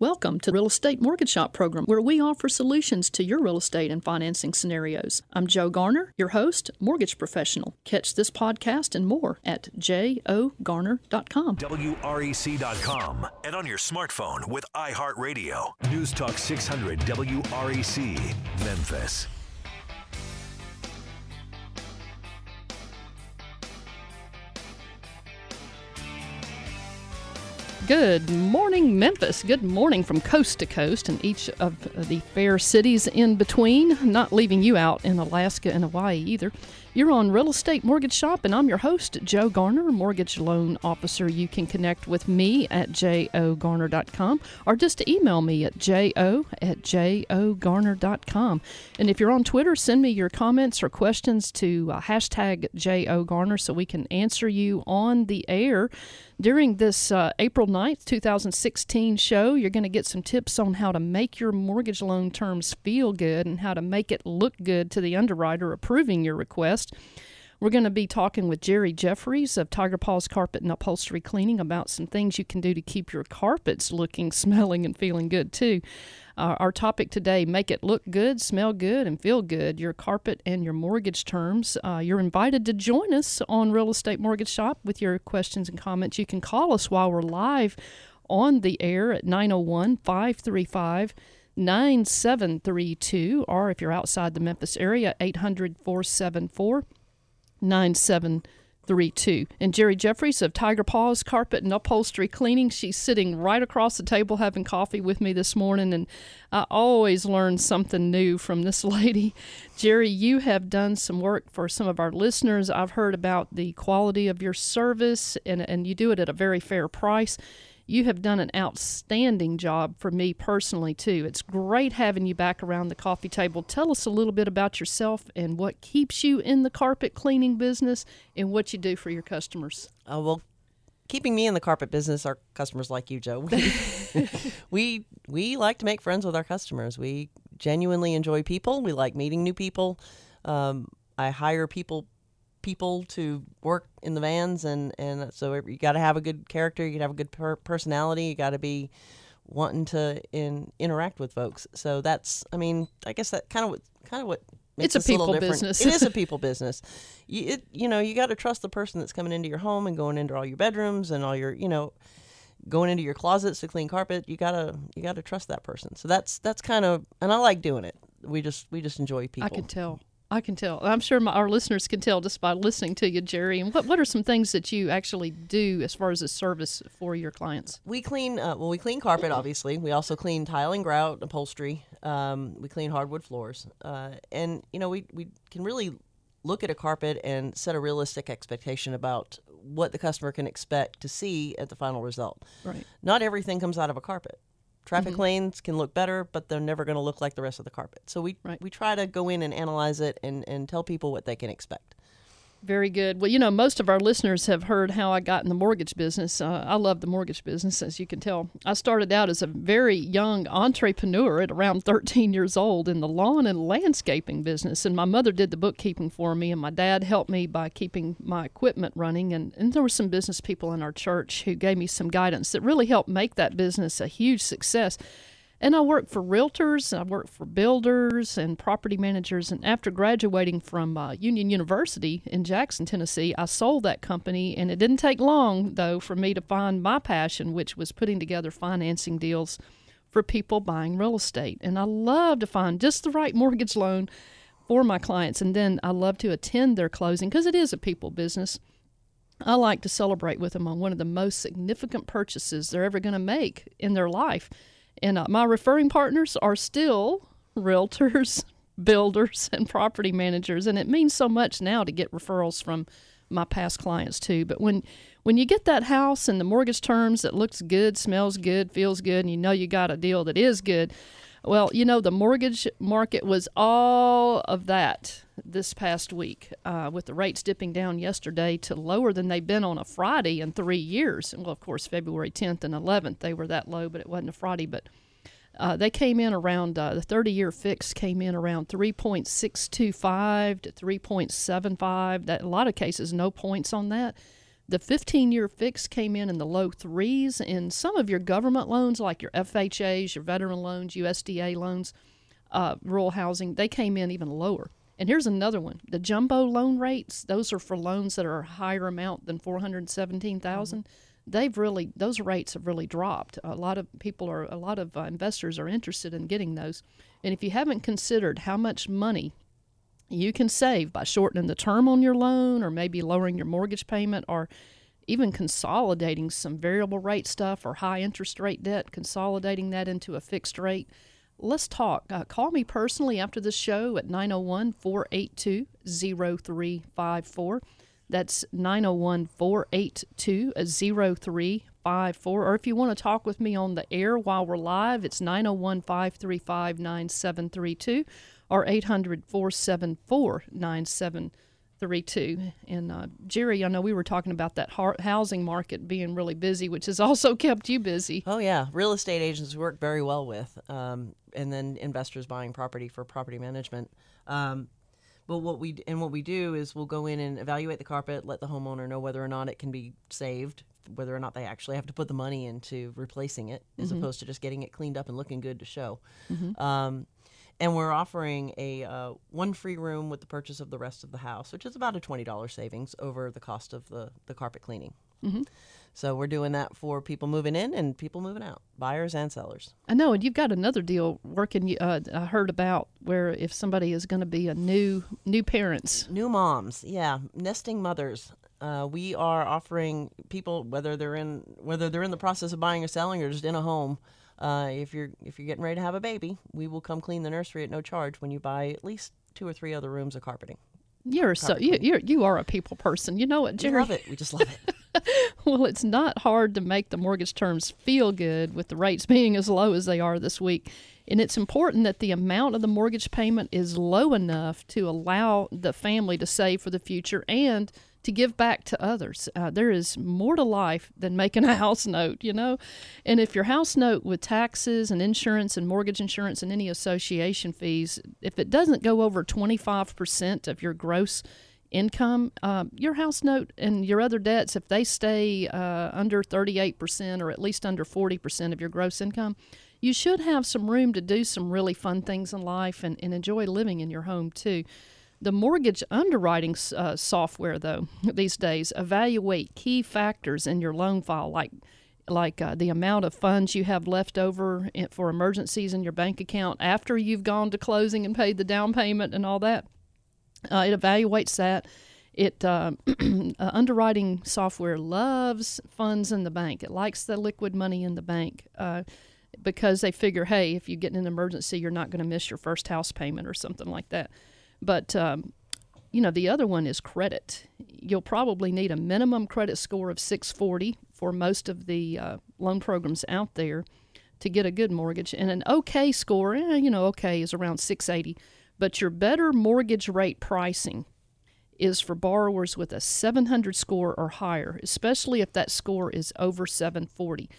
Welcome to the Real Estate Mortgage Shop program, where we offer solutions to your real estate and financing scenarios. I'm Joe Garner, your host, mortgage professional. Catch this podcast and more at jogarner.com. WREC.com and on your smartphone with iHeartRadio. News Talk 600 WREC, Memphis. Good morning, Memphis. Good morning from coast to coast and each of the fair cities in between, not leaving you out in Alaska and Hawaii either. You're on Real Estate Mortgage Shop, and I'm your host, Joe Garner, mortgage loan officer. You can connect with me at jogarner.com or just email me at jo at jogarner.com. And if you're on Twitter, send me your comments or questions to uh, hashtag jogarner so we can answer you on the air. During this uh, April 9th, 2016 show, you're going to get some tips on how to make your mortgage loan terms feel good and how to make it look good to the underwriter approving your request. We're going to be talking with Jerry Jeffries of Tiger Paws Carpet and Upholstery Cleaning about some things you can do to keep your carpets looking, smelling, and feeling good too. Uh, our topic today make it look good, smell good, and feel good. Your carpet and your mortgage terms. Uh, you're invited to join us on Real Estate Mortgage Shop with your questions and comments. You can call us while we're live on the air at 901 535 9732, or if you're outside the Memphis area, 800 474 9732. And Jerry Jeffries of Tiger Paws Carpet and Upholstery Cleaning. She's sitting right across the table having coffee with me this morning, and I always learn something new from this lady. Jerry, you have done some work for some of our listeners. I've heard about the quality of your service, and, and you do it at a very fair price you have done an outstanding job for me personally too. It's great having you back around the coffee table. Tell us a little bit about yourself and what keeps you in the carpet cleaning business and what you do for your customers. Uh, well, keeping me in the carpet business are customers like you, Joe. We, we we like to make friends with our customers. We genuinely enjoy people. We like meeting new people. Um, I hire people people to work in the vans, and and so you got to have a good character, you got to have a good per- personality, you got to be wanting to in, interact with folks. So that's, I mean, I guess that kind of what kind of what it's a people a business. it is a people business. You, it, you know, you got to trust the person that's coming into your home and going into all your bedrooms and all your, you know, going into your closets to clean carpet. You gotta, you gotta trust that person. So that's that's kind of, and I like doing it. We just, we just enjoy people. I can tell. I can tell. I'm sure my, our listeners can tell just by listening to you, Jerry. And what, what are some things that you actually do as far as a service for your clients? We clean, uh, well, we clean carpet, obviously. We also clean tile and grout, upholstery. Um, we clean hardwood floors. Uh, and, you know, we, we can really look at a carpet and set a realistic expectation about what the customer can expect to see at the final result. Right. Not everything comes out of a carpet. Traffic mm-hmm. lanes can look better, but they're never going to look like the rest of the carpet. So we right. we try to go in and analyze it and, and tell people what they can expect. Very good. Well, you know, most of our listeners have heard how I got in the mortgage business. Uh, I love the mortgage business, as you can tell. I started out as a very young entrepreneur at around 13 years old in the lawn and landscaping business. And my mother did the bookkeeping for me, and my dad helped me by keeping my equipment running. And, and there were some business people in our church who gave me some guidance that really helped make that business a huge success. And I worked for realtors, I worked for builders and property managers. And after graduating from uh, Union University in Jackson, Tennessee, I sold that company. And it didn't take long, though, for me to find my passion, which was putting together financing deals for people buying real estate. And I love to find just the right mortgage loan for my clients. And then I love to attend their closing because it is a people business. I like to celebrate with them on one of the most significant purchases they're ever going to make in their life. And uh, my referring partners are still realtors, builders, and property managers. And it means so much now to get referrals from my past clients too. But when when you get that house and the mortgage terms that looks good, smells good, feels good, and you know you got a deal that is good, well, you know the mortgage market was all of that this past week, uh, with the rates dipping down yesterday to lower than they've been on a Friday in three years. And well, of course, February 10th and 11th they were that low, but it wasn't a Friday. But uh, they came in around uh, the 30-year fix came in around 3.625 to 3.75. That a lot of cases no points on that. The 15 year fix came in in the low threes, and some of your government loans, like your FHAs, your veteran loans, USDA loans, uh, rural housing, they came in even lower. And here's another one: the jumbo loan rates; those are for loans that are a higher amount than 417,000. Mm-hmm. They've really those rates have really dropped. A lot of people are, a lot of uh, investors are interested in getting those. And if you haven't considered how much money you can save by shortening the term on your loan or maybe lowering your mortgage payment or even consolidating some variable rate stuff or high interest rate debt, consolidating that into a fixed rate. Let's talk. Uh, call me personally after the show at 901 482 0354. That's 901 482 0354. Or if you want to talk with me on the air while we're live, it's 901 535 9732 or 800 474 9732. And uh, Jerry, I know we were talking about that housing market being really busy, which has also kept you busy. Oh, yeah. Real estate agents work very well with, um, and then investors buying property for property management. Um, but what we and what we do is we'll go in and evaluate the carpet, let the homeowner know whether or not it can be saved, whether or not they actually have to put the money into replacing it, as mm-hmm. opposed to just getting it cleaned up and looking good to show. Mm-hmm. Um, and we're offering a uh, one free room with the purchase of the rest of the house, which is about a twenty dollars savings over the cost of the the carpet cleaning. Mm-hmm. So we're doing that for people moving in and people moving out, buyers and sellers. I know, and you've got another deal working. Uh, I heard about where if somebody is going to be a new new parents, new moms, yeah, nesting mothers. Uh, we are offering people whether they're in whether they're in the process of buying or selling or just in a home uh, if you're if you're getting ready to have a baby, we will come clean the nursery at no charge when you buy at least two or three other rooms of carpeting. You're so you you're, you are a people person. You know what, Jerry? We love it. We just love it. well, it's not hard to make the mortgage terms feel good with the rates being as low as they are this week. And it's important that the amount of the mortgage payment is low enough to allow the family to save for the future and to give back to others. Uh, there is more to life than making a house note, you know? And if your house note with taxes and insurance and mortgage insurance and any association fees, if it doesn't go over 25% of your gross income, uh, your house note and your other debts, if they stay uh, under 38% or at least under 40% of your gross income, you should have some room to do some really fun things in life and, and enjoy living in your home too. The mortgage underwriting uh, software, though, these days evaluate key factors in your loan file, like like uh, the amount of funds you have left over for emergencies in your bank account after you've gone to closing and paid the down payment and all that. Uh, it evaluates that. It uh, uh underwriting software loves funds in the bank. It likes the liquid money in the bank uh, because they figure, hey, if you get in an emergency, you're not going to miss your first house payment or something like that. But um, you know, the other one is credit. You'll probably need a minimum credit score of 640 for most of the uh, loan programs out there to get a good mortgage. And an okay score, eh, you know, okay is around 680. But your better mortgage rate pricing is for borrowers with a 700 score or higher, especially if that score is over 740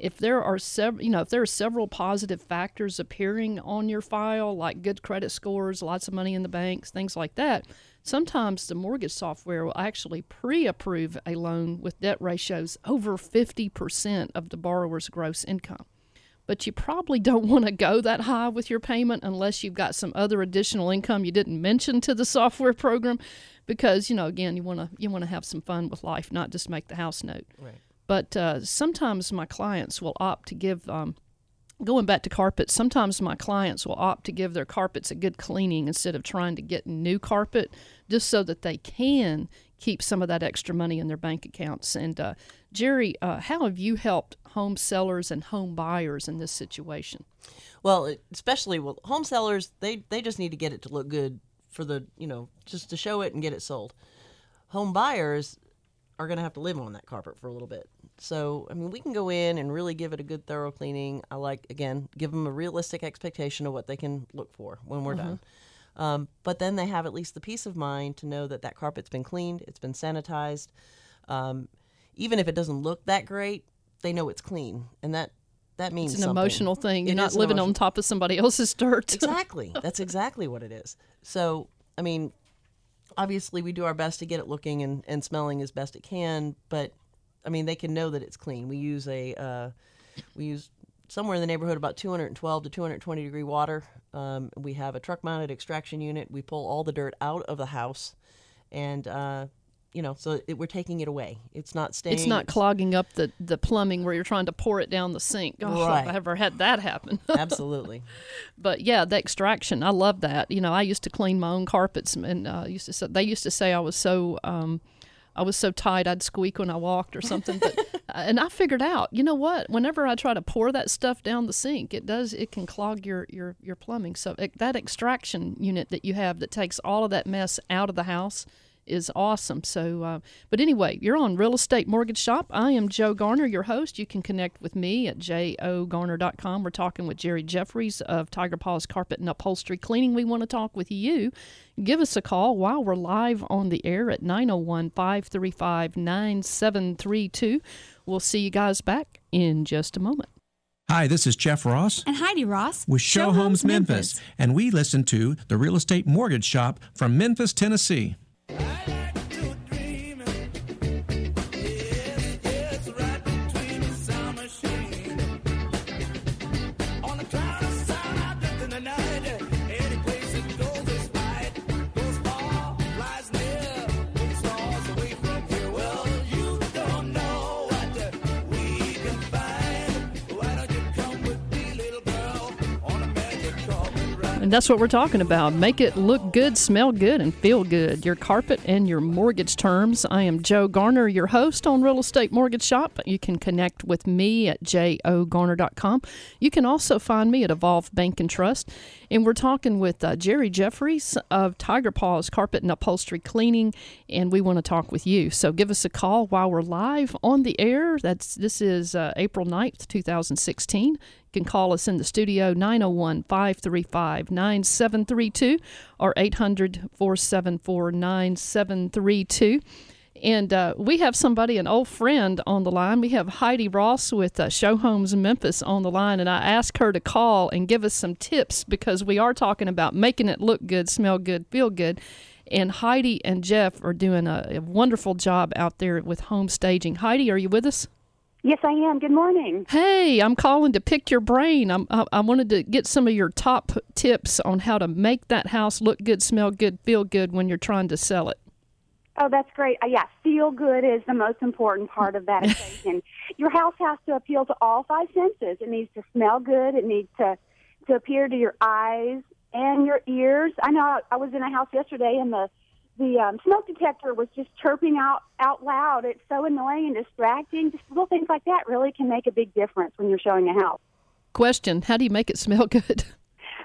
if there are several, you know, if there are several positive factors appearing on your file, like good credit scores, lots of money in the banks, things like that, sometimes the mortgage software will actually pre-approve a loan with debt ratios over 50% of the borrower's gross income. But you probably don't want to go that high with your payment unless you've got some other additional income you didn't mention to the software program because, you know, again, you want to you want to have some fun with life, not just make the house note. Right. But uh, sometimes my clients will opt to give, um, going back to carpets, sometimes my clients will opt to give their carpets a good cleaning instead of trying to get new carpet just so that they can keep some of that extra money in their bank accounts. And uh, Jerry, uh, how have you helped home sellers and home buyers in this situation? Well, especially well, home sellers, they they just need to get it to look good for the you know just to show it and get it sold. Home buyers are going to have to live on that carpet for a little bit. So, I mean, we can go in and really give it a good thorough cleaning. I like, again, give them a realistic expectation of what they can look for when we're mm-hmm. done. Um, but then they have at least the peace of mind to know that that carpet's been cleaned, it's been sanitized. Um, even if it doesn't look that great, they know it's clean, and that that means it's an something. emotional thing. You're it not living on top of somebody else's dirt. exactly, that's exactly what it is. So, I mean, obviously we do our best to get it looking and, and smelling as best it can, but I mean they can know that it's clean. We use a uh, we use somewhere in the neighborhood about 212 to 220 degree water. Um, we have a truck mounted extraction unit. We pull all the dirt out of the house, and uh, you know, so it, we're taking it away. It's not staying. It's not clogging up the, the plumbing where you're trying to pour it down the sink. Right. I've ever had that happen. Absolutely. but yeah, the extraction, I love that. You know, I used to clean my own carpets, and uh, used to say, they used to say I was so um, I was so tight I'd squeak when I walked or something. But uh, and I figured out, you know what? Whenever I try to pour that stuff down the sink, it does it can clog your your your plumbing. So it, that extraction unit that you have that takes all of that mess out of the house is awesome. So, uh, but anyway, you're on Real Estate Mortgage Shop. I am Joe Garner, your host. You can connect with me at jogarner.com. We're talking with Jerry Jeffries of Tiger Paws Carpet and Upholstery Cleaning. We want to talk with you. Give us a call while we're live on the air at 901 535 9732. We'll see you guys back in just a moment. Hi, this is Jeff Ross and Heidi Ross with Show, Homes Memphis, and we listen to the Real Estate Mortgage Shop from Memphis, Tennessee. And that's what we're talking about. Make it look good, smell good, and feel good. Your carpet and your mortgage terms. I am Joe Garner, your host on Real Estate Mortgage Shop. You can connect with me at jogarner.com. You can also find me at Evolve Bank and Trust. And we're talking with uh, Jerry Jeffries of Tiger Paws Carpet and Upholstery Cleaning, and we want to talk with you. So give us a call while we're live on the air. That's This is uh, April 9th, 2016. Can call us in the studio 901 535 9732 or 800 474 9732. And uh, we have somebody, an old friend on the line. We have Heidi Ross with uh, Show Homes Memphis on the line. And I asked her to call and give us some tips because we are talking about making it look good, smell good, feel good. And Heidi and Jeff are doing a, a wonderful job out there with home staging. Heidi, are you with us? Yes, I am. Good morning. Hey, I'm calling to pick your brain. I'm, I, I wanted to get some of your top tips on how to make that house look good, smell good, feel good when you're trying to sell it. Oh, that's great. Uh, yeah, feel good is the most important part of that equation. Your house has to appeal to all five senses. It needs to smell good. It needs to to appear to your eyes and your ears. I know I, I was in a house yesterday and the the um, smoke detector was just chirping out out loud. It's so annoying and distracting. Just little things like that really can make a big difference when you're showing a house. Question: How do you make it smell good?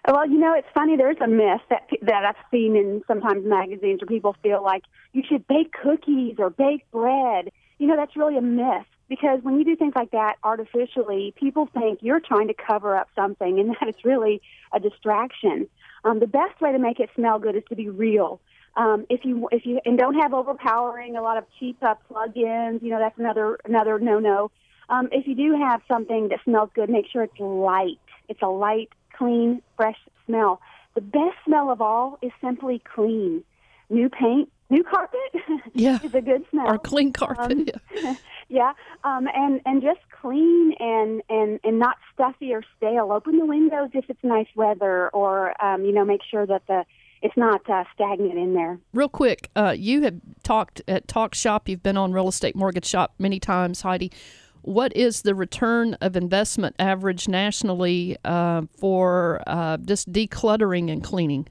Well, you know, it's funny. There's a myth that that I've seen in sometimes magazines where people feel like you should bake cookies or bake bread. You know, that's really a myth because when you do things like that artificially, people think you're trying to cover up something, and that it's really a distraction. Um, the best way to make it smell good is to be real. Um, if you if you and don't have overpowering a lot of cheap uh, plug-ins, you know that's another another no-no. Um, if you do have something that smells good, make sure it's light. It's a light, clean, fresh smell. The best smell of all is simply clean. New paint, new carpet Yeah. is a good smell. or clean carpet? Um, yeah. yeah, um, and and just clean and and and not stuffy or stale. Open the windows if it's nice weather, or um, you know, make sure that the it's not uh, stagnant in there. Real quick, uh, you have talked at Talk Shop. You've been on Real Estate Mortgage Shop many times, Heidi. What is the return of investment average nationally uh, for uh, just decluttering and cleaning?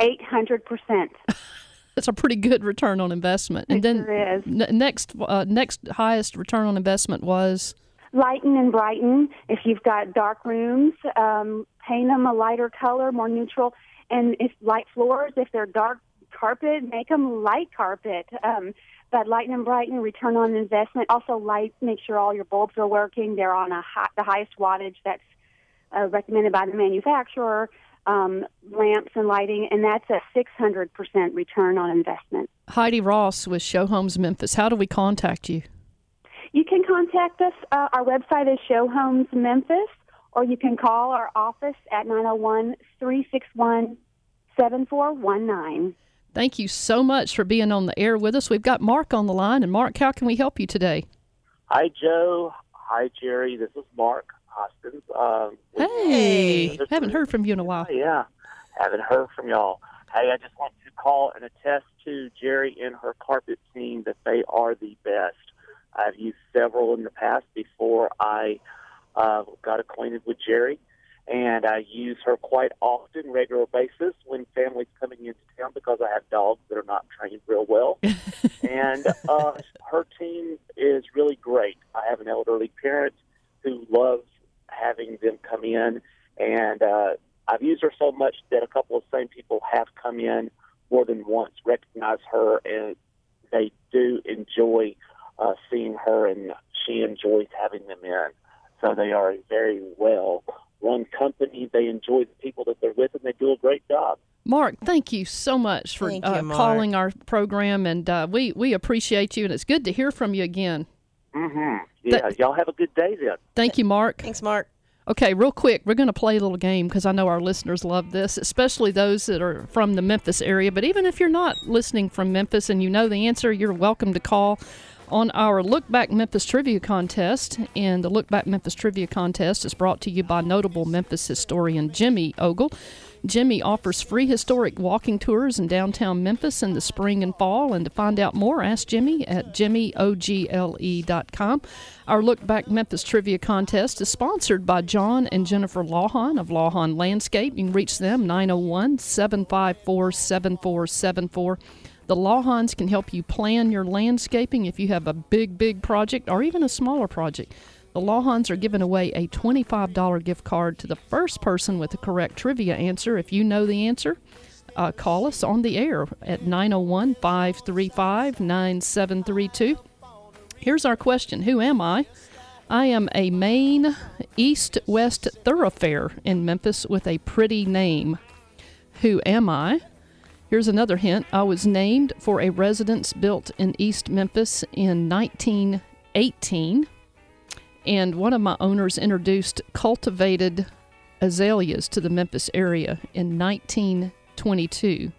Eight hundred percent. That's a pretty good return on investment. And It then sure is. n- next, uh, next highest return on investment was lighten and brighten. If you've got dark rooms, um, paint them a lighter color, more neutral. And if light floors, if they're dark carpet, make them light carpet. Um, but lighten and brighten, return on investment. Also, light. Make sure all your bulbs are working. They're on a high, the highest wattage that's uh, recommended by the manufacturer. Um, lamps and lighting, and that's a 600% return on investment. Heidi Ross with Show Homes Memphis. How do we contact you? You can contact us. Uh, our website is Show Homes Memphis, or you can call our office at 901 361 7419. Thank you so much for being on the air with us. We've got Mark on the line. And Mark, how can we help you today? Hi, Joe. Hi, Jerry. This is Mark Hoskins. Um, Hey, Hey. haven't heard from you in a while. yeah, haven't heard from y'all. Hey, I just want to call and attest to Jerry and her carpet team that they are the best. I've used several in the past before I uh, got acquainted with Jerry, and I use her quite often, regular basis, when families coming into town because I have dogs that are not trained real well. and uh, her team is really great. I have an elderly parent who loves having them come in, and uh, I've used her so much that a couple of same people have come in more than once, recognize her, and they do enjoy uh, seeing her, and she enjoys having them in. So they are a very well run company. They enjoy the people that they're with, and they do a great job. Mark, thank you so much for Thank you, uh, calling our program, and uh, we we appreciate you, and it's good to hear from you again. Mm-hmm. Yeah, y'all have a good day then. Thank you, Mark. Thanks, Mark. Okay, real quick, we're going to play a little game because I know our listeners love this, especially those that are from the Memphis area. But even if you're not listening from Memphis and you know the answer, you're welcome to call on our Look Back Memphis Trivia Contest. And the Look Back Memphis Trivia Contest is brought to you by notable Memphis historian Jimmy Ogle. Jimmy offers free historic walking tours in downtown Memphis in the spring and fall. And to find out more, ask Jimmy at jimmyogle.com. Our Look Back Memphis Trivia Contest is sponsored by John and Jennifer Lawhon of Lawhon Landscape. You can reach them 901 754 7474. The Lawhons can help you plan your landscaping if you have a big, big project or even a smaller project. The Lawhons are giving away a $25 gift card to the first person with the correct trivia answer. If you know the answer, uh, call us on the air at 901 535 9732. Here's our question Who am I? I am a main east west thoroughfare in Memphis with a pretty name. Who am I? Here's another hint. I was named for a residence built in East Memphis in 1918, and one of my owners introduced cultivated azaleas to the Memphis area in 1922.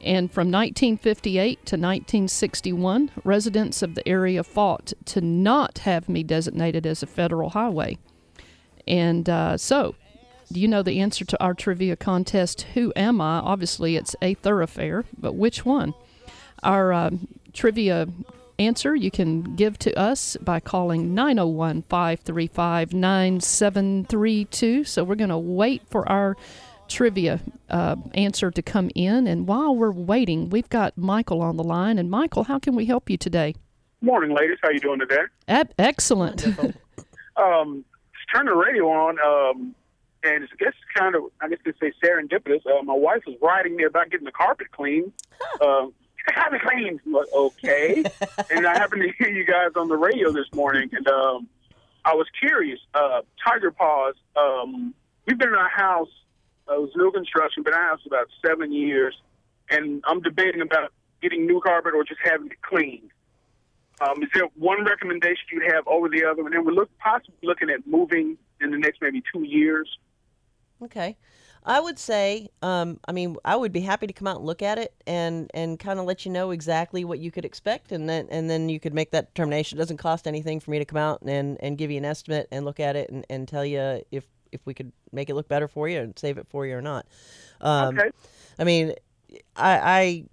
And from 1958 to 1961, residents of the area fought to not have me designated as a federal highway. And uh, so, do you know the answer to our trivia contest? Who am I? Obviously, it's a thoroughfare, but which one? Our um, trivia answer you can give to us by calling 901 535 9732. So, we're going to wait for our trivia uh, answer to come in. And while we're waiting, we've got Michael on the line. And, Michael, how can we help you today? Morning, ladies. How you doing today? Ab- excellent. Um, just turn the radio on, um, and it's, it's kind of, I guess you could say serendipitous. Uh, my wife was writing me about getting the carpet clean. Um, carpet clean. I'm like, okay. and I happened to hear you guys on the radio this morning, and um, I was curious. Uh, Tiger Paws. Um, we've been in our house. Uh, it was new construction, been in our house about seven years, and I'm debating about getting new carpet or just having it cleaned. Um, is there one recommendation you'd have over the other? And then we're look, possibly looking at moving in the next maybe two years. Okay. I would say, um, I mean, I would be happy to come out and look at it and, and kind of let you know exactly what you could expect, and then and then you could make that determination. It doesn't cost anything for me to come out and, and give you an estimate and look at it and, and tell you if if we could make it look better for you and save it for you or not. Um, Okay. I mean, I, I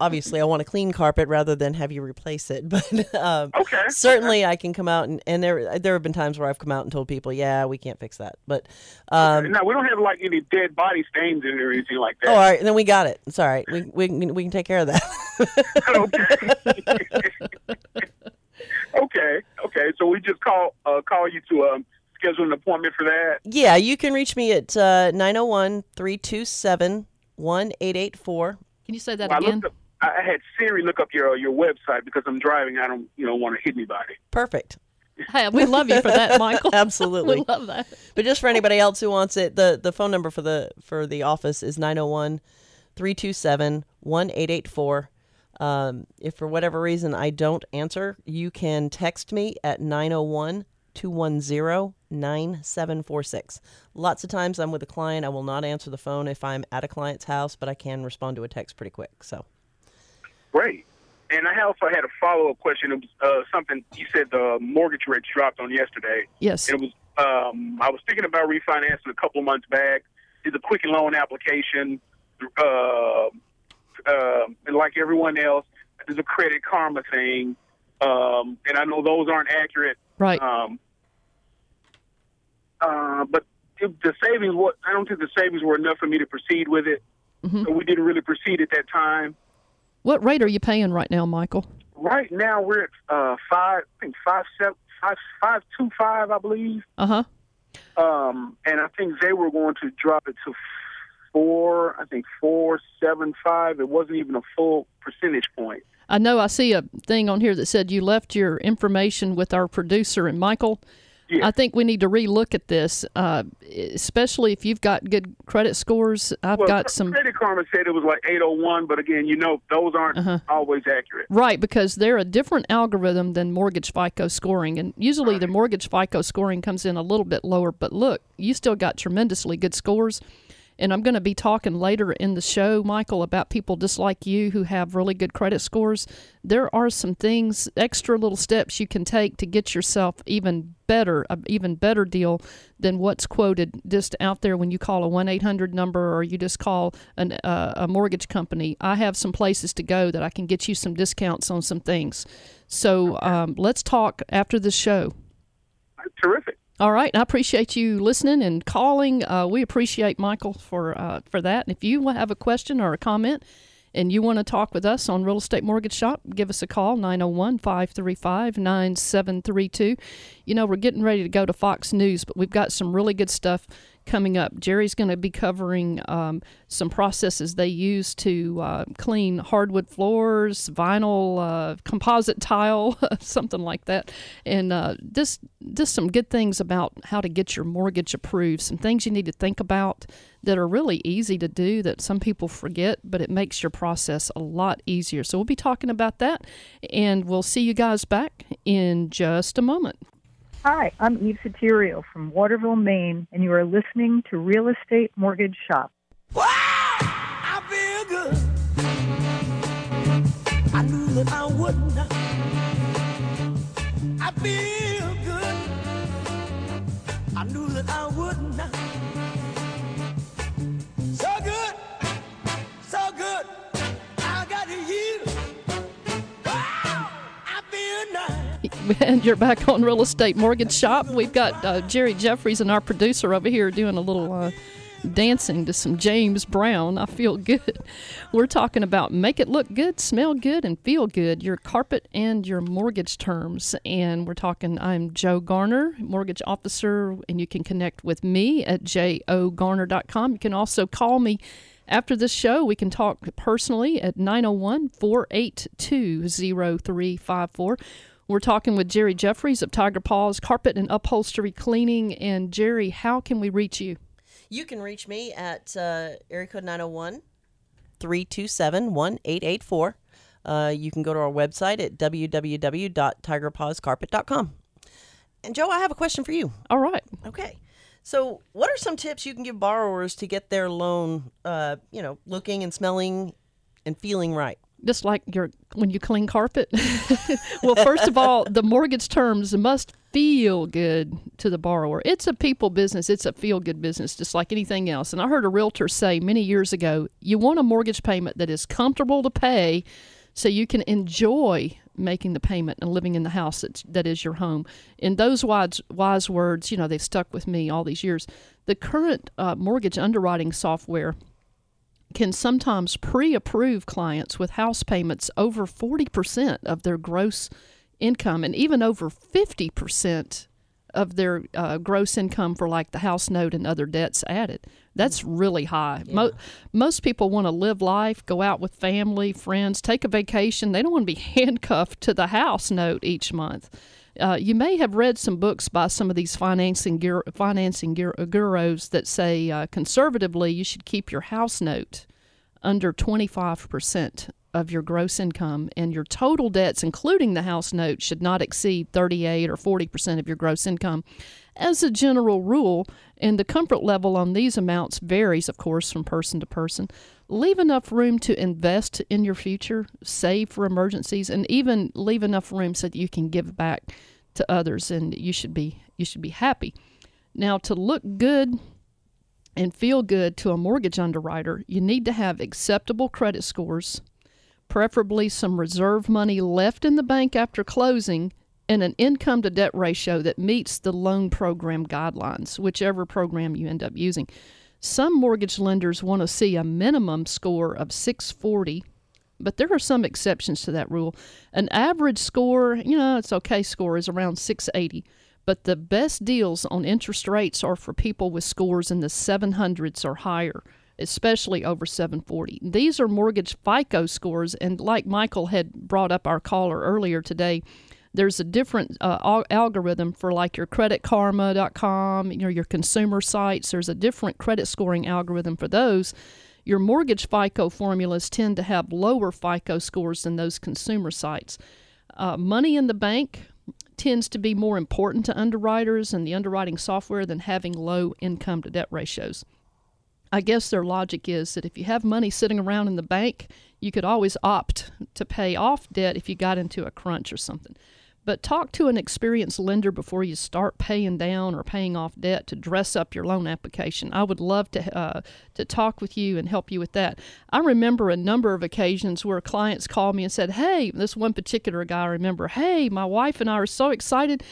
obviously I want a clean carpet rather than have you replace it, but um, Okay. certainly I can come out and, and there there have been times where I've come out and told people, yeah, we can't fix that, but um, now we don't have like any dead body stains in or anything like that. oh, all that. right, then we got it. It's all right. We we can, we can take care of that. okay. okay. Okay. So we just call uh, call you to um, schedule an appointment for that. yeah, you can reach me at uh, 901-327-1884. Can you say that I again? Looked up. I I had Siri look up your uh, your website because I'm driving. I don't you know want to hit anybody. Perfect. Hey, we love you for that, Michael. Absolutely. we love that. But just for anybody else who wants it, the, the phone number for the for the office is 901-327-1884. Um, if for whatever reason I don't answer, you can text me at 901 210 9746. Lots of times I'm with a client. I will not answer the phone if I'm at a client's house, but I can respond to a text pretty quick. So, Great. And I also had a follow up question. It was uh, something you said the mortgage rates dropped on yesterday. Yes. And it was um, I was thinking about refinancing a couple months back. Did the Quicken Loan application, uh, uh, and like everyone else, there's a Credit Karma thing, um, and I know those aren't accurate. Right. Um, uh, but the savings, what I don't think the savings were enough for me to proceed with it. Mm-hmm. So we didn't really proceed at that time. What rate are you paying right now, Michael? Right now we're at uh, five, I think five seven, five five two five, I believe. Uh huh. Um, and I think they were going to drop it to four. I think four seven five. It wasn't even a full percentage point. I know I see a thing on here that said you left your information with our producer and Michael. I think we need to relook at this, uh, especially if you've got good credit scores. I've well, got some Credit Karma said it was like eight oh one, but again, you know, those aren't Uh-huh. always accurate. Right, because they're a different algorithm than mortgage FICO scoring. And usually the mortgage FICO scoring comes in a little bit lower. But look, you still got tremendously good scores. And I'm going to be talking later in the show, Michael, about people just like you who have really good credit scores. There are some things, extra little steps you can take to get yourself even better, a even better deal than what's quoted just out there when you call a 1 800 number or you just call an, uh, a mortgage company. I have some places to go that I can get you some discounts on some things. So um, let's talk after the show. Terrific. All right, I appreciate you listening and calling. Uh, we appreciate Michael for uh, for that. And if you have a question or a comment and you want to talk with us on Real Estate Mortgage Shop, give us a call 901-535-9732. You know, we're getting ready to go to Fox News, but we've got some really good stuff coming up. Jerry's going to be covering um, some processes they use to uh, clean hardwood floors, vinyl, uh, composite tile, something like that, and uh, just just some good things about how to get your mortgage approved. Some things you need to think about that are really easy to do that some people forget, but it makes your process a lot easier. So we'll be talking about that, and we'll see you guys back in just a moment. Hi, I'm Eve Soterio from Waterville, Maine, and you are listening to Real Estate Mortgage Shop. Wow, I feel good. I knew that I would not. I feel And you're back on Real Estate Mortgage Shop. We've got uh, Jerry Jeffries and our producer over here doing a little uh, dancing to some James Brown. I feel good. We're talking about make it look good, smell good, and feel good. Your carpet and your mortgage terms. And we're talking, I'm Joe Garner, mortgage officer, and you can connect with me at jogarner.com. You can also call me after this show, we can talk personally at 901 482 0354. We're talking with Jerry Jeffries of Tiger Paws Carpet and Upholstery Cleaning. And Jerry, how can we reach you? You can reach me at uh, area code 901 327 1884. Uh, You can go to our website at www.tigerpawscarpet.com. And Joe, I have a question for you. All right. Okay. So, what are some tips you can give borrowers to get their loan, uh, you know, looking and smelling and feeling right? Just like your when you clean carpet. well, first of all, the mortgage terms must feel good to the borrower. It's a people business. It's a feel good business, just like anything else. And I heard a realtor say many years ago, you want a mortgage payment that is comfortable to pay, so you can enjoy making the payment and living in the house that's, that is your home. In those wise, wise words, you know, they've stuck with me all these years. The current uh, mortgage underwriting software can sometimes pre approve clients with house payments over 40% of their gross income and even over 50% of their uh, gross income for like the house note and other debts added. That's really high. Mo- most people want to live life, go out with family, friends, take a vacation. They don't want to be handcuffed to the house note each month. Uh, you may have read some books by some of these financing financing gur- gurus that say uh, conservatively you should keep your house note under 25% of your gross income, and your total debts, including the house note, should not exceed 38 or 40 percent of your gross income. As a general rule, and the comfort level on these amounts varies, of course, from person to person. Leave enough room to invest in your future, save for emergencies, and even leave enough room so that you can give back to others. And you should be you should be happy. Now, to look good and feel good to a mortgage underwriter, you need to have acceptable credit scores, preferably some reserve money left in the bank after closing, and an income to debt ratio that meets the loan program guidelines, whichever program you end up using. Some mortgage lenders want to see a minimum score of 640, but there are some exceptions to that rule. An average score, you know, it's okay score is around 680 but the best deals on interest rates are for people with scores in the 700s or higher, especially over 740. These are mortgage FICO scores, and like Michael had brought up our caller earlier today, there's a different uh, algorithm for like your creditkarma.com, you know, your consumer sites. There's a different credit scoring algorithm for those. Your mortgage FICO formulas tend to have lower FICO scores than those consumer sites. Uh, money in the bank tends to be more important to underwriters and the underwriting software than having low income to debt ratios. I guess their logic is that if you have money sitting around in the bank, you could always opt to pay off debt if you got into a crunch or something. But talk to an experienced lender before you start paying down or paying off debt to dress up your loan application. I would love to uh, to talk with you and help you with that. I remember a number of occasions where clients called me and said, "Hey, this one particular guy I remember, hey, my wife and I are so excited."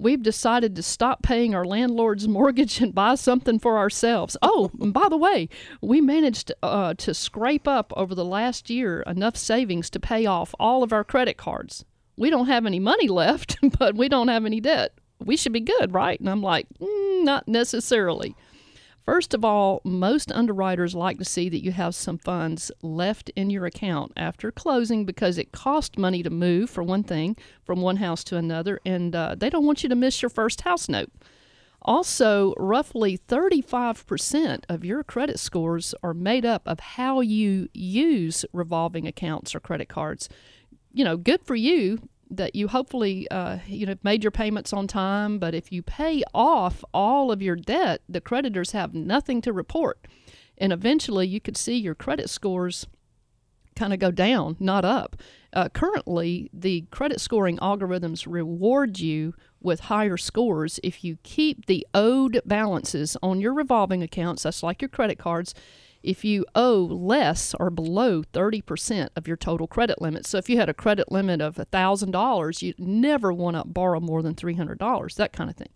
We've decided to stop paying our landlord's mortgage and buy something for ourselves. Oh, and by the way, we managed uh, to scrape up over the last year enough savings to pay off all of our credit cards we don't have any money left, but we don't have any debt. We should be good, right? And I'm like, mm, not necessarily. First of all, most underwriters like to see that you have some funds left in your account after closing because it costs money to move, for one thing, from one house to another, and uh, they don't want you to miss your first house note. Also, roughly 35% of your credit scores are made up of how you use revolving accounts or credit cards you know, good for you that you hopefully uh, you know made your payments on time. But if you pay off all of your debt, the creditors have nothing to report, and eventually you could see your credit scores kind of go down, not up. Uh, currently, the credit scoring algorithms reward you with higher scores if you keep the owed balances on your revolving accounts. That's like your credit cards if you owe less or below 30% of your total credit limit. So if you had a credit limit of $1,000, you'd never want to borrow more than $300, that kind of thing.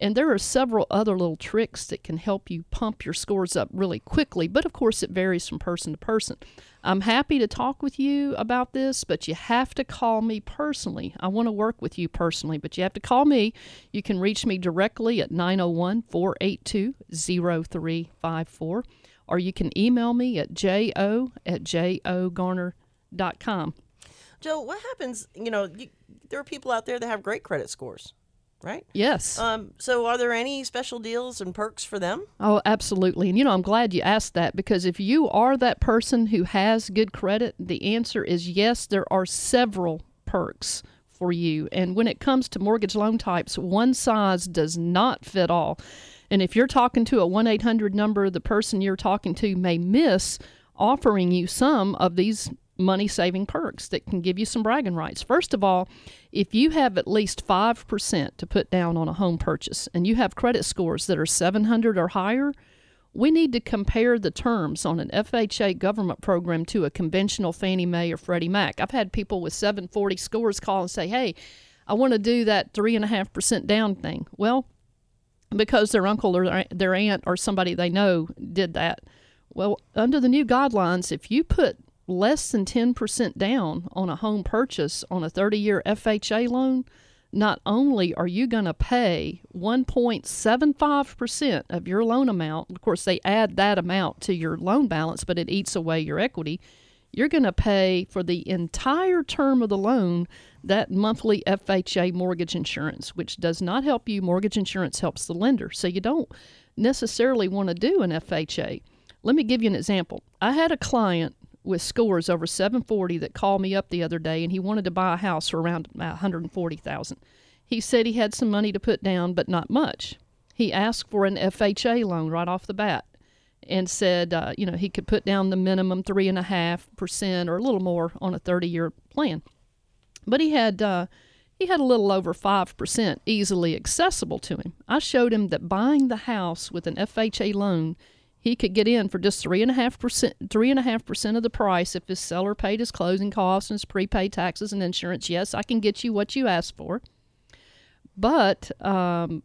And there are several other little tricks that can help you pump your scores up really quickly, but of course it varies from person to person. I'm happy to talk with you about this, but you have to call me personally. I want to work with you personally, but you have to call me. You can reach me directly at 901 482 0354 or you can email me at jo at jogarner.com. Joe, what happens? You know, you, there are people out there that have great credit scores, right? Yes. Um, so, are there any special deals and perks for them? Oh, absolutely. And you know, I'm glad you asked that because if you are that person who has good credit, the answer is yes, there are several perks for you. And when it comes to mortgage loan types, one size does not fit all. And if you're talking to a 1 800 number, the person you're talking to may miss offering you some of these money saving perks that can give you some bragging rights. First of all, if you have at least 5% to put down on a home purchase and you have credit scores that are 700 or higher, we need to compare the terms on an FHA government program to a conventional Fannie Mae or Freddie Mac. I've had people with 740 scores call and say, hey, I want to do that 3.5% down thing. Well, because their uncle or their aunt or somebody they know did that. Well, under the new guidelines, if you put less than 10% down on a home purchase on a 30 year FHA loan, not only are you going to pay 1.75% of your loan amount, of course, they add that amount to your loan balance, but it eats away your equity. You're going to pay for the entire term of the loan that monthly FHA mortgage insurance, which does not help you. Mortgage insurance helps the lender. So you don't necessarily want to do an FHA. Let me give you an example. I had a client with scores over 740 that called me up the other day, and he wanted to buy a house for around 140,000. He said he had some money to put down, but not much. He asked for an FHA loan right off the bat, and said, uh, you know, he could put down the minimum three and a half percent or a little more on a 30-year plan. But he had uh, he had a little over 5% easily accessible to him. I showed him that buying the house with an FHA loan, he could get in for just 3.5%, 3.5% of the price if his seller paid his closing costs and his prepaid taxes and insurance. Yes, I can get you what you asked for. But um,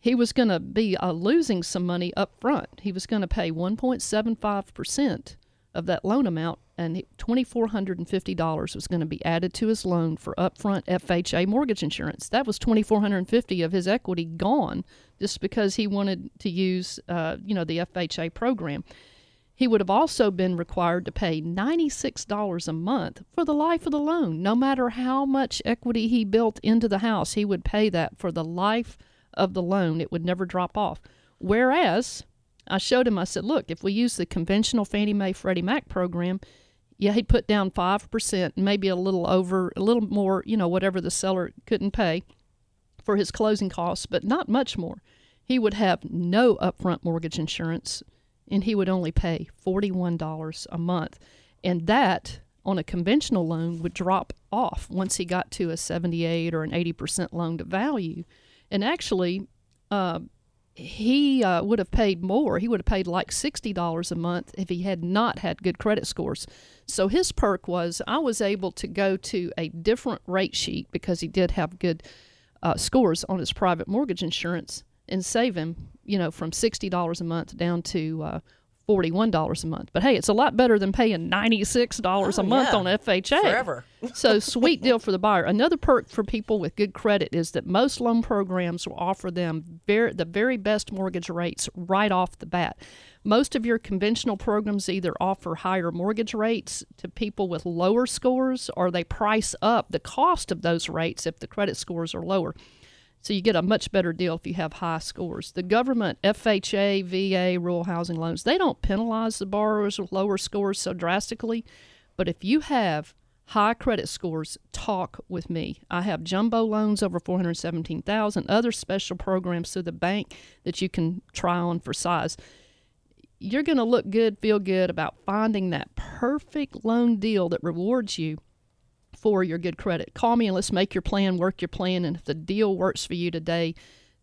he was going to be uh, losing some money up front. He was going to pay 1.75% of that loan amount and $2450 was going to be added to his loan for upfront FHA mortgage insurance. That was 2,450 of his equity gone just because he wanted to use uh, you know the FHA program. He would have also been required to pay $96 a month for the life of the loan. No matter how much equity he built into the house, he would pay that for the life of the loan. It would never drop off. Whereas I showed him, I said, look, if we use the conventional Fannie Mae Freddie Mac program, yeah, he'd put down 5%, maybe a little over, a little more, you know, whatever the seller couldn't pay for his closing costs, but not much more. He would have no upfront mortgage insurance and he would only pay $41 a month. And that on a conventional loan would drop off once he got to a 78 or an 80% loan to value. And actually, uh, he uh, would have paid more. He would have paid like $60 a month if he had not had good credit scores. So his perk was I was able to go to a different rate sheet because he did have good uh, scores on his private mortgage insurance and save him, you know, from $60 a month down to uh, $41 a month. But hey, it's a lot better than paying $96 Oh, a month yeah. on FHA. Forever. so sweet deal for the buyer. Another perk for people with good credit is that most loan programs will offer them very, the very best mortgage rates right off the bat. Most of your conventional programs either offer higher mortgage rates to people with lower scores or they price up the cost of those rates if the credit scores are lower. So you get a much better deal if you have high scores. The government, FHA, VA, rural housing loans, they don't penalize the borrowers with lower scores so drastically. But if you have high credit scores, talk with me. I have jumbo loans over 417,000, other special programs through the bank that you can try on for size. You're going to look good, feel good about finding that perfect loan deal that rewards you for your good credit. Call me and let's make your plan, work your plan. And if the deal works for you today,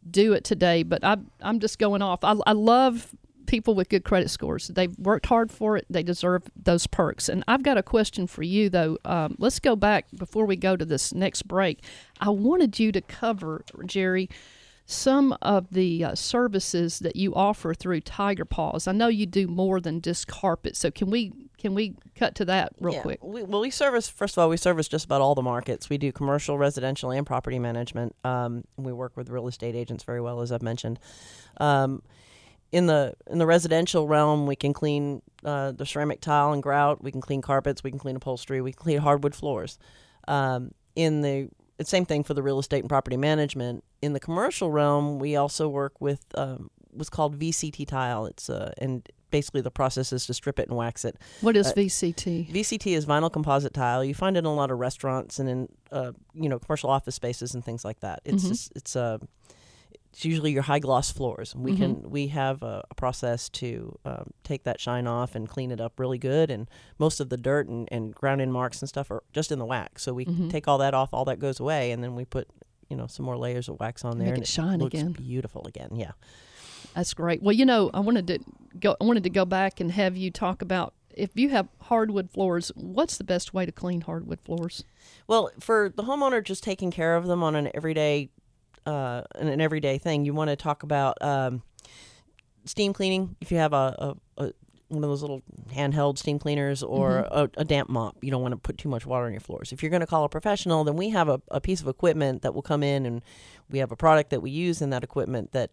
do it today. But I, I'm just going off. I, I love people with good credit scores. They've worked hard for it. They deserve those perks. And I've got a question for you, though. Um, let's go back before we go to this next break. I wanted you to cover, Jerry, some of the uh, services that you offer through Tiger Paws. I know you do more than just carpet. So can we can we cut to that real Yeah. quick? We, well, we service first of all, we service just about all the markets. We do commercial, residential, and property management. Um, we work with real estate agents very well, as I've mentioned. Um, in the in the residential realm, we can clean uh, the ceramic tile and grout. We can clean carpets. We can clean upholstery. We can clean hardwood floors. Um, in the it's same thing for the real estate and property management. In the commercial realm, we also work with um, what's called VCT tile. It's uh, and basically the process is to strip it and wax it. What is Uh, VCT? VCT is vinyl composite tile. You find it in a lot of restaurants and in uh, you know commercial office spaces and things like that. It's Mhm. just, it's uh, it's usually your high gloss floors. We can we have a, a process to um, take that shine off and clean it up really good. And most of the dirt and, and ground in marks and stuff are just in the wax. So we Mhm. take all that off, all that goes away, and then we put you know some more layers of wax on there, Make and it shine looks again. beautiful again. Yeah. That's great. Well, you know, I wanted to go. I wanted to go back and have you talk about if you have hardwood floors. What's the best way to clean hardwood floors? Well, for the homeowner just taking care of them on an everyday, uh, an everyday thing, you want to talk about um, steam cleaning. If you have a, a, a one of those little handheld steam cleaners or a, a damp mop, you don't want to put too much water on your floors. If you're going to call a professional, then we have a, a piece of equipment that will come in, and we have a product that we use in that equipment that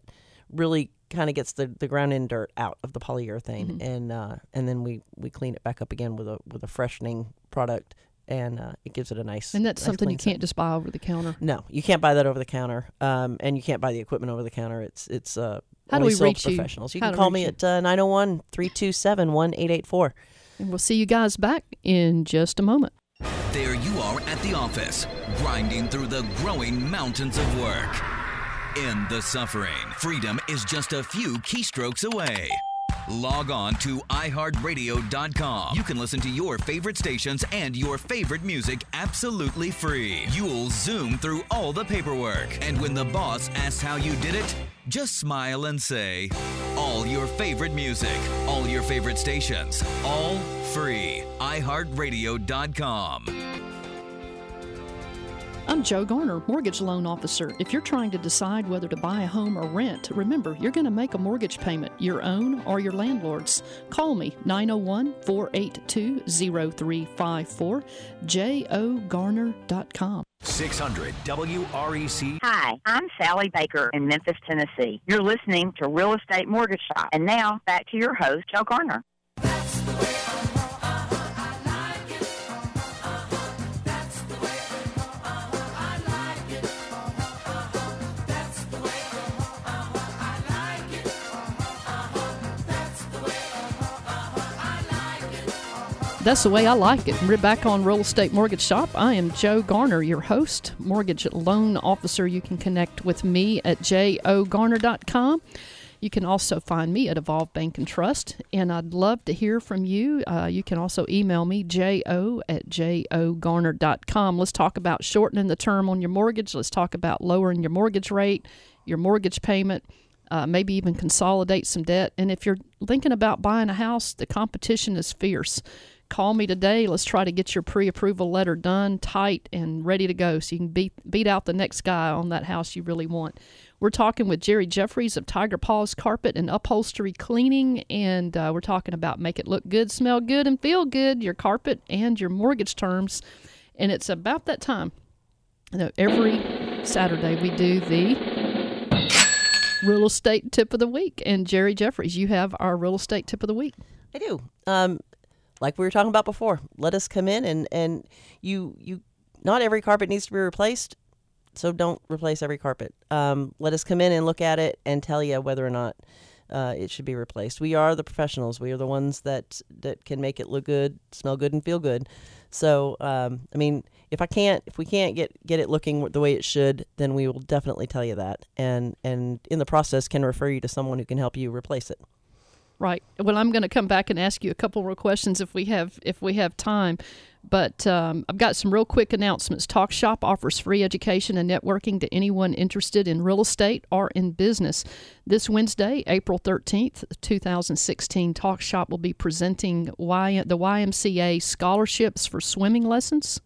really kind of gets the, the ground in dirt out of the polyurethane, and uh, and then we, we clean it back up again with a with a freshening product, and uh, it gives it a nice. And that's nice something you clean set. can't just buy over the counter. No, you can't buy that over the counter, um, and you can't buy the equipment over the counter. It's it's uh, How do only we sold reach to you? professionals. You How can call me you? at uh, 901 327 1884. And we'll see you guys back in just a moment. There you are at the office, grinding through the growing mountains of work. In the suffering, freedom is just a few keystrokes away. Log on to iHeartRadio.com. You can listen to your favorite stations and your favorite music absolutely free. You'll zoom through all the paperwork. And when the boss asks how you did it, just smile and say, All your favorite music, all your favorite stations, all free. iHeartRadio.com. I'm Joe Garner, mortgage loan officer. If you're trying to decide whether to buy a home or rent, remember you're going to make a mortgage payment, your own or your landlord's. Call me 901 482 0354, jogarner.com. 600 WREC. Hi, I'm Sally Baker in Memphis, Tennessee. You're listening to Real Estate Mortgage Shop. And now back to your host, Joe Garner. That's the way I like it. We're back on Real Estate Mortgage Shop. I am Joe Garner, your host, mortgage loan officer. You can connect with me at jogarner.com. You can also find me at Evolve Bank and Trust, and I'd love to hear from you. Uh, you can also email me, jo at jogarner.com. Let's talk about shortening the term on your mortgage. Let's talk about lowering your mortgage rate, your mortgage payment, uh, maybe even consolidate some debt. And if you're thinking about buying a house, the competition is fierce. Call me today. Let's try to get your pre-approval letter done, tight, and ready to go, so you can beat beat out the next guy on that house you really want. We're talking with Jerry Jeffries of Tiger Paws Carpet and Upholstery Cleaning, and uh, we're talking about make it look good, smell good, and feel good. Your carpet and your mortgage terms, and it's about that time. You know, every Saturday we do the real estate tip of the week. And Jerry Jeffries, you have our real estate tip of the week. I do. Um, like we were talking about before, let us come in and and you you not every carpet needs to be replaced, so don't replace every carpet. Um, let us come in and look at it and tell you whether or not uh, it should be replaced. We are the professionals. We are the ones that that can make it look good, smell good, and feel good. So, um, I mean, if I can't, if we can't get get it looking the way it should, then we will definitely tell you that, and and in the process, can refer you to someone who can help you replace it. Right. Well, I'm going to come back and ask you a couple more questions if we have if we have time. But um, I've got some real quick announcements. Talk Shop offers free education and networking to anyone interested in real estate or in business. This Wednesday, April 13th, 2016, Talk Shop will be presenting y- the YMCA scholarships for swimming lessons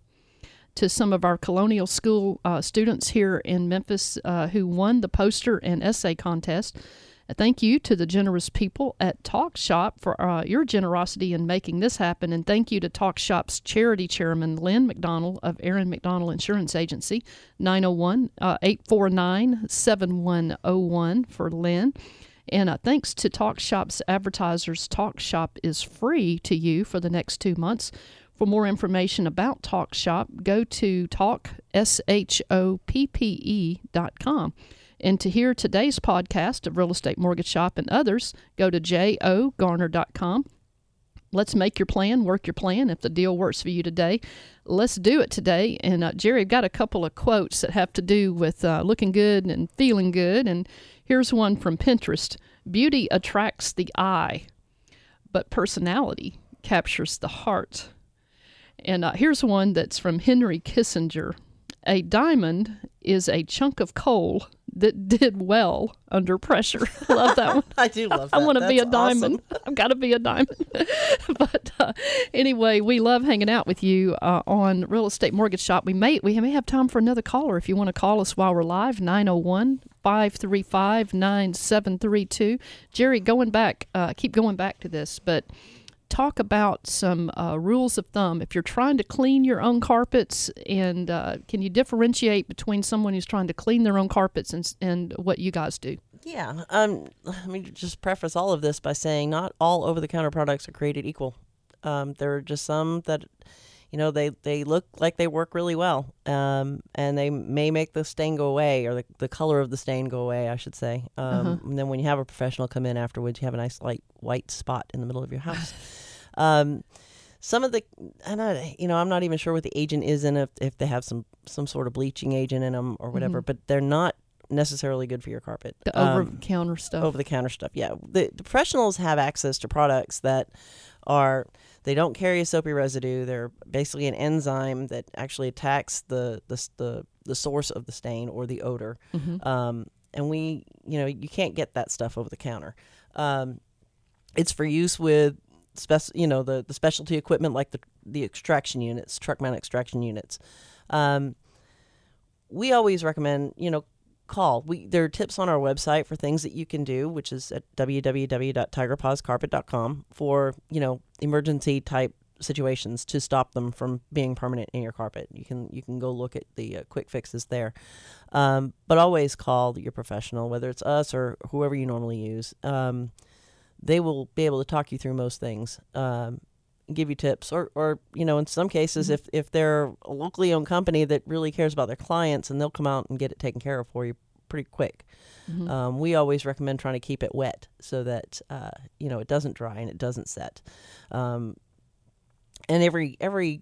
to some of our colonial school uh, students here in Memphis uh, who won the poster and essay contest. A thank you to the generous people at Talk Shop for uh, your generosity in making this happen. And thank you to Talk Shop's charity chairman, Lynn McDonald of Aaron McDonald Insurance Agency, 901 849 7101 for Lynn. And uh, thanks to Talk Shop's advertisers, Talk Shop is free to you for the next two months. For more information about Talk Shop, go to talkshoppe.com. And to hear today's podcast of Real Estate Mortgage Shop and others, go to jogarner.com. Let's make your plan, work your plan. If the deal works for you today, let's do it today. And uh, Jerry, I've got a couple of quotes that have to do with uh, looking good and feeling good. And here's one from Pinterest Beauty attracts the eye, but personality captures the heart. And uh, here's one that's from Henry Kissinger A diamond is a chunk of coal that did well under pressure. love that one. I do love that. I want to be a diamond. I've got to be a diamond. but uh, anyway, we love hanging out with you uh, on Real Estate Mortgage Shop. We may we may have time for another caller if you want to call us while we're live 901 535 9732. Jerry, going back, uh, keep going back to this, but talk about some uh, rules of thumb if you're trying to clean your own carpets and uh, can you differentiate between someone who's trying to clean their own carpets and, and what you guys do Yeah. Um, let me just preface all of this by saying not all over the counter products are created equal. Um, there are just some that, you know, they, they look like they work really well. Um, and they may make the stain go away or the, the color of the stain go away, I should say. Um, Uh-huh. And then when you have a professional come in afterwards, you have a nice light white spot in the middle of your house. Um, some of the, and I, you know, I'm not even sure what the agent is in if if they have some some sort of bleaching agent in them or whatever, Mhm. but they're not necessarily good for your carpet. The Um, over-counter stuff. Over the counter stuff. Yeah, the, the professionals have access to products that are they don't carry a soapy residue. They're basically an enzyme that actually attacks the the the, the source of the stain or the odor. Mhm. Um, and we, you know, you can't get that stuff over the counter. Um, it's for use with spec- you know, the, the specialty equipment like the the extraction units, truck mount extraction units. Um, we always recommend, you know, call. We there are tips on our website for things that you can do, which is at www.tigerpawscarpet.com for you know emergency type situations to stop them from being permanent in your carpet. You can you can go look at the uh, quick fixes there, um, but always call your professional, whether it's us or whoever you normally use. Um, they will be able to talk you through most things. Um, give you tips or, or you know in some cases if, if they're a locally owned company that really cares about their clients and they'll come out and get it taken care of for you pretty quick. Mhm. um, we always recommend trying to keep it wet so that uh, you know it doesn't dry and it doesn't set. Um, and every every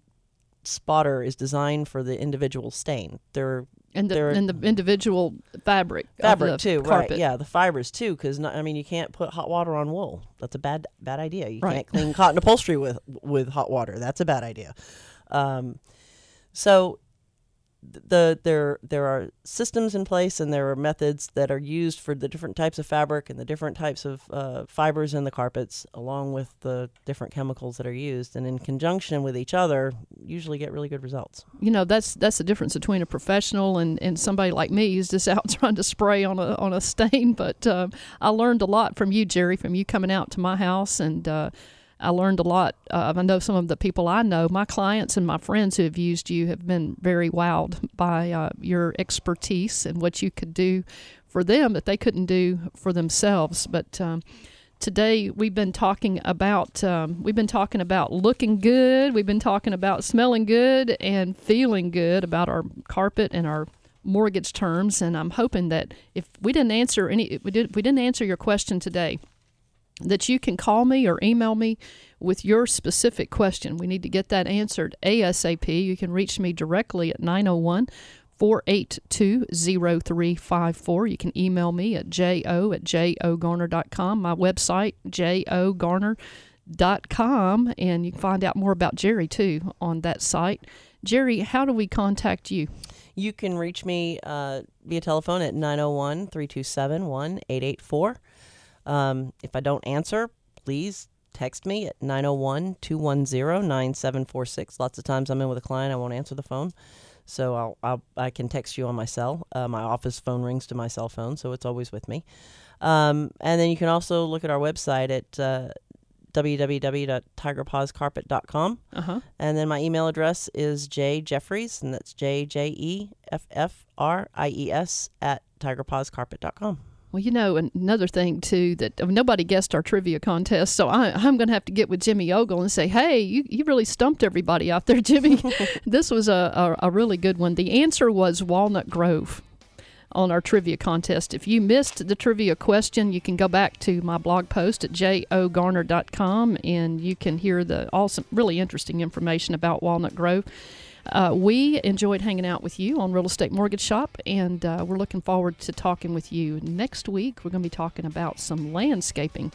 spotter is designed for the individual stain. They're and the, and the individual fabric. of fabric the too carpet. right yeah the fibers too because i mean you can't put hot water on wool that's a bad bad idea you Right. can't clean cotton upholstery with with hot water that's a bad idea um, so the there there are systems in place and there are methods that are used for the different types of fabric and the different types of uh, fibers in the carpets along with the different chemicals that are used and in conjunction with each other usually get really good results you know that's that's the difference between a professional and, and somebody like me who's just out trying to spray on a on a stain. But uh, I learned a lot from you, Jerry, from you coming out to my house, and uh, I learned a lot. Uh, I know some of the people I know, my clients and my friends who have used you, have been very wowed by uh, your expertise and what you could do for them that they couldn't do for themselves. But um, today we've been talking about um, we've been talking about looking good we've been talking about smelling good and feeling good about our carpet and our mortgage terms and i'm hoping that if we didn't answer any we, did, we didn't answer your question today that you can call me or email me with your specific question. We need to get that answered ASAP. You can reach me directly at 901 482 0354. You can email me at jo at jogarner.com. My website, jogarner.com. And you can find out more about Jerry too on that site. Jerry, how do we contact you? You can reach me uh, via telephone at 901 327 1884. Um, If I don't answer, please text me at 901 210 9746. Lots of times I'm in with a client, I won't answer the phone. So I'll, I'll, I can text you on my cell. Uh, my office phone rings to my cell phone, so it's always with me. Um, and then you can also look at our website at uh, www.tigerpawscarpet.com. Uh-huh. And then my email address is jjeffries, and that's J J E F F R I E S at tigerpawscarpet.com. Well, you know, another thing too that nobody guessed our trivia contest, so I, I'm going to have to get with Jimmy Ogle and say, "Hey, you, you really stumped everybody out there, Jimmy. this was a, a, a really good one." The answer was Walnut Grove on our trivia contest. If you missed the trivia question, you can go back to my blog post at jogarner.com and you can hear the awesome, really interesting information about Walnut Grove. Uh, we enjoyed hanging out with you on Real Estate Mortgage Shop, and uh, we're looking forward to talking with you next week. We're going to be talking about some landscaping.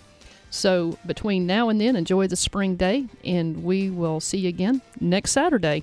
So, between now and then, enjoy the spring day, and we will see you again next Saturday.